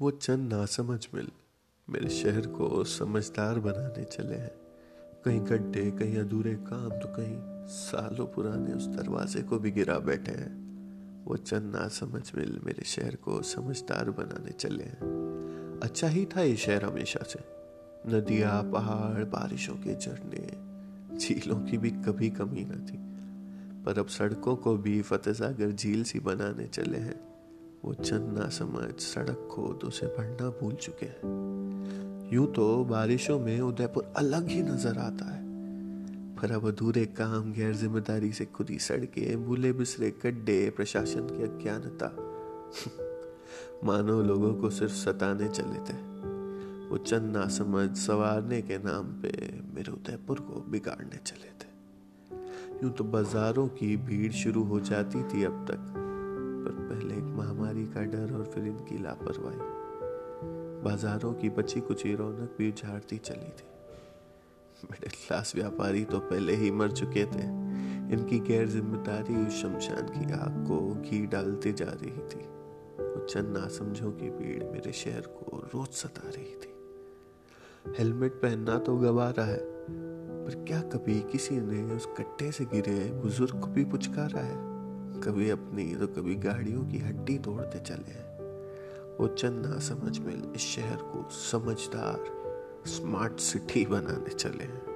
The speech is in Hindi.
वो चंद नासमझ मिल, मेरे शहर को समझदार बनाने चले हैं। कहीं गड्ढे, कहीं अधूरे काम तो कहीं सालों पुराने उस दरवाजे को भी गिरा बैठे हैं। वो चंद नासमझ मिल, मेरे शहर को समझदार बनाने चले हैं। अच्छा ही था ये शहर हमेशा से। नदियाँ, पहाड़, बारिशों के झरने, झीलों की भी कभी कमी न थी। पर अब सड़कों को भी फतेह सागर झील सी बनाने चले हैं। वो चंद ना समझ सड़क खोद उसे भरना भूल चुके हैं। यूँ तो बारिशों में उदयपुर अलग ही नज़र आता है। पर अब अधूरे काम गैर ज़िम्मेदारी से खुदी सड़कें भूले बिसरे गड्ढे, प्रशासन की अज्ञानता। मानो लोगों को सिर्फ़ सताने चले थे। वो चंद ना समझ सवारने के नाम पे मेरे उदयपुर को बिगाड़ने चले थे। यूँ तो बाजारों की भीड़ शुरू हो जाती थी अब तक। पर पहले एक महामारी का डर और फिर इनकी लापरवाही। बाजारों की बची कुची रौनक भी उजाड़ती चली थी। मिडिल क्लास व्यापारी तो पहले ही मर चुके थे। इनकी गैर ज़िम्मेदारी उस शमशान की आग को घी डालती जा रही थी। चंद नासमझों की भीड़ मेरे शहर को रोज सता रही थी। हेलमेट पहनना तो गवारा है, पर क्या कभी किसी ने उस कट्टे से गिरे बुज़ुर्ग को भी पुचकारा है? कभी अपनी तो कभी गाड़ियों की हड्डी तोड़ते चले वो चंद ना समझ में इस शहर को समझदार, स्मार्ट सिटी बनाने चले हैं।